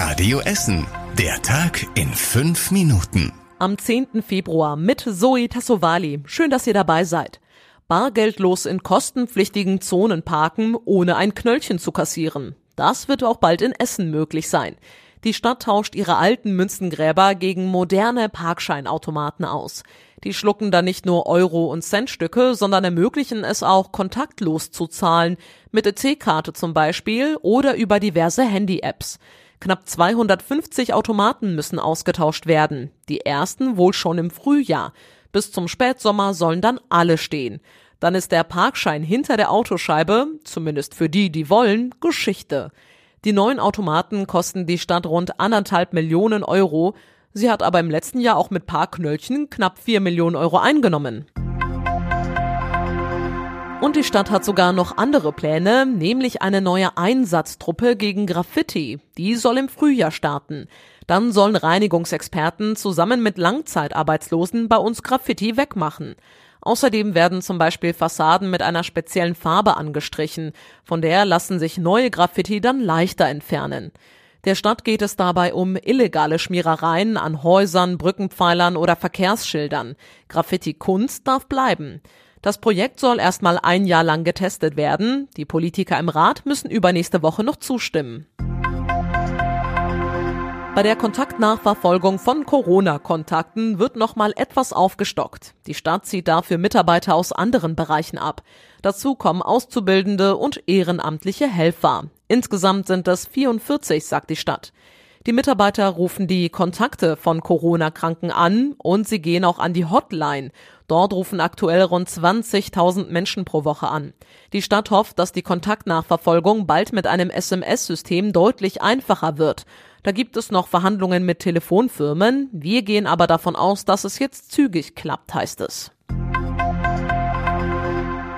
Radio Essen. Der Tag in fünf Minuten. Am 10. Februar mit Zoe Tassovali. Schön, dass ihr dabei seid. Bargeldlos in kostenpflichtigen Zonen parken, ohne ein Knöllchen zu kassieren. Das wird auch bald in Essen möglich sein. Die Stadt tauscht ihre alten Münzengräber gegen moderne Parkscheinautomaten aus. Die schlucken dann nicht nur Euro- und Centstücke, sondern ermöglichen es auch, kontaktlos zu zahlen, mit EC-Karte zum Beispiel oder über diverse Handy-Apps. Knapp 250 Automaten müssen ausgetauscht werden. Die ersten wohl schon im Frühjahr. Bis zum Spätsommer sollen dann alle stehen. Dann ist der Parkschein hinter der Autoscheibe, zumindest für die, die wollen, Geschichte. Die neuen Automaten kosten die Stadt rund anderthalb Millionen Euro. Sie hat aber im letzten Jahr auch mit Parkknöllchen knapp vier Millionen Euro eingenommen. Und die Stadt hat sogar noch andere Pläne, nämlich eine neue Einsatztruppe gegen Graffiti. Die soll im Frühjahr starten. Dann sollen Reinigungsexperten zusammen mit Langzeitarbeitslosen bei uns Graffiti wegmachen. Außerdem werden zum Beispiel Fassaden mit einer speziellen Farbe angestrichen, von der lassen sich neue Graffiti dann leichter entfernen. Der Stadt geht es dabei um illegale Schmierereien an Häusern, Brückenpfeilern oder Verkehrsschildern. Graffiti-Kunst darf bleiben. Das Projekt soll erstmal ein Jahr lang getestet werden. Die Politiker im Rat müssen übernächste Woche noch zustimmen. Bei der Kontaktnachverfolgung von Corona-Kontakten wird nochmal etwas aufgestockt. Die Stadt zieht dafür Mitarbeiter aus anderen Bereichen ab. Dazu kommen Auszubildende und ehrenamtliche Helfer. Insgesamt sind es 44, sagt die Stadt. Die Mitarbeiter rufen die Kontakte von Corona-Kranken an und sie gehen auch an die Hotline. Dort rufen aktuell rund 20.000 Menschen pro Woche an. Die Stadt hofft, dass die Kontaktnachverfolgung bald mit einem SMS-System deutlich einfacher wird. Da gibt es noch Verhandlungen mit Telefonfirmen. Wir gehen aber davon aus, dass es jetzt zügig klappt, heißt es.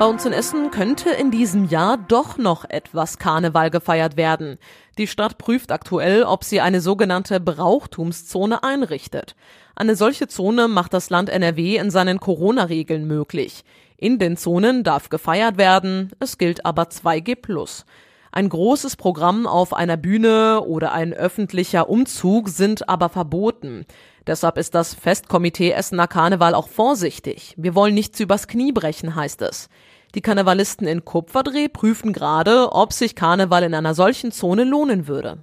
Bei uns in Essen könnte in diesem Jahr doch noch etwas Karneval gefeiert werden. Die Stadt prüft aktuell, ob sie eine sogenannte Brauchtumszone einrichtet. Eine solche Zone macht das Land NRW in seinen Corona-Regeln möglich. In den Zonen darf gefeiert werden, es gilt aber 2G+. Ein großes Programm auf einer Bühne oder ein öffentlicher Umzug sind aber verboten. Deshalb ist das Festkomitee Essener Karneval auch vorsichtig. Wir wollen nichts übers Knie brechen, heißt es. Die Karnevalisten in Kupferdreh prüfen gerade, ob sich Karneval in einer solchen Zone lohnen würde.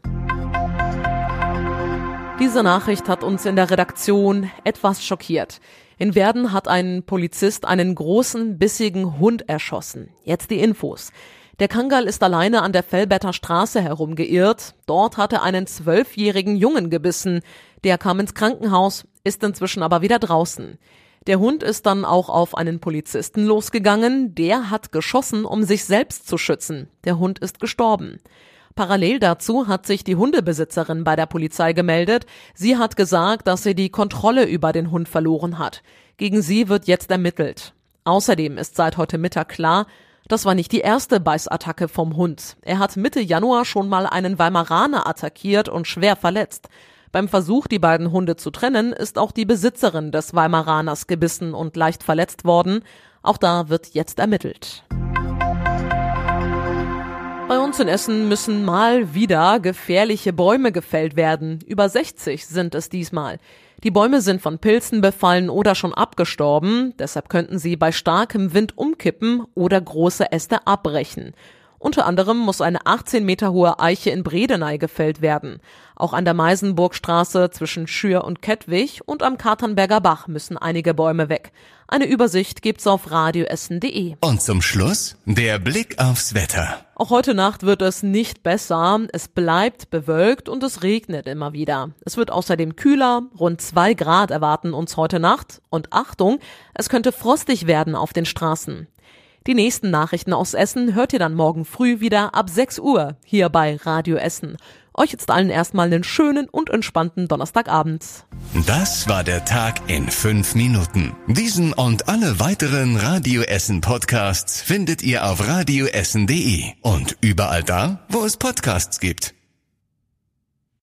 Diese Nachricht hat uns in der Redaktion etwas schockiert. In Werden hat ein Polizist einen großen, bissigen Hund erschossen. Jetzt die Infos. Der Kangal ist alleine an der Fellbetter Straße herumgeirrt. Dort hat er einen zwölfjährigen Jungen gebissen. Der kam ins Krankenhaus, ist inzwischen aber wieder draußen. Der Hund ist dann auch auf einen Polizisten losgegangen. Der hat geschossen, um sich selbst zu schützen. Der Hund ist gestorben. Parallel dazu hat sich die Hundebesitzerin bei der Polizei gemeldet. Sie hat gesagt, dass sie die Kontrolle über den Hund verloren hat. Gegen sie wird jetzt ermittelt. Außerdem ist seit heute Mittag klar, das war nicht die erste Beißattacke vom Hund. Er hat Mitte Januar schon mal einen Weimaraner attackiert und schwer verletzt. Beim Versuch, die beiden Hunde zu trennen, ist auch die Besitzerin des Weimaraners gebissen und leicht verletzt worden. Auch da wird jetzt ermittelt. Bei uns in Essen müssen mal wieder gefährliche Bäume gefällt werden. Über 60 sind es diesmal. Die Bäume sind von Pilzen befallen oder schon abgestorben, deshalb könnten sie bei starkem Wind umkippen oder große Äste abbrechen. Unter anderem muss eine 18 Meter hohe Eiche in Bredeney gefällt werden. Auch an der Meisenburgstraße zwischen Schür und Kettwig und am Katernberger Bach müssen einige Bäume weg. Eine Übersicht gibt's auf radioessen.de. Und zum Schluss der Blick aufs Wetter. Auch heute Nacht wird es nicht besser. Es bleibt bewölkt und es regnet immer wieder. Es wird außerdem kühler. Rund zwei Grad erwarten uns heute Nacht. Und Achtung, es könnte frostig werden auf den Straßen. Die nächsten Nachrichten aus Essen hört ihr dann morgen früh wieder ab 6 Uhr hier bei Radio Essen. Euch jetzt allen erstmal einen schönen und entspannten Donnerstagabend. Das war der Tag in fünf Minuten. Diesen und alle weiteren Radio Essen Podcasts findet ihr auf radioessen.de und überall da, wo es Podcasts gibt.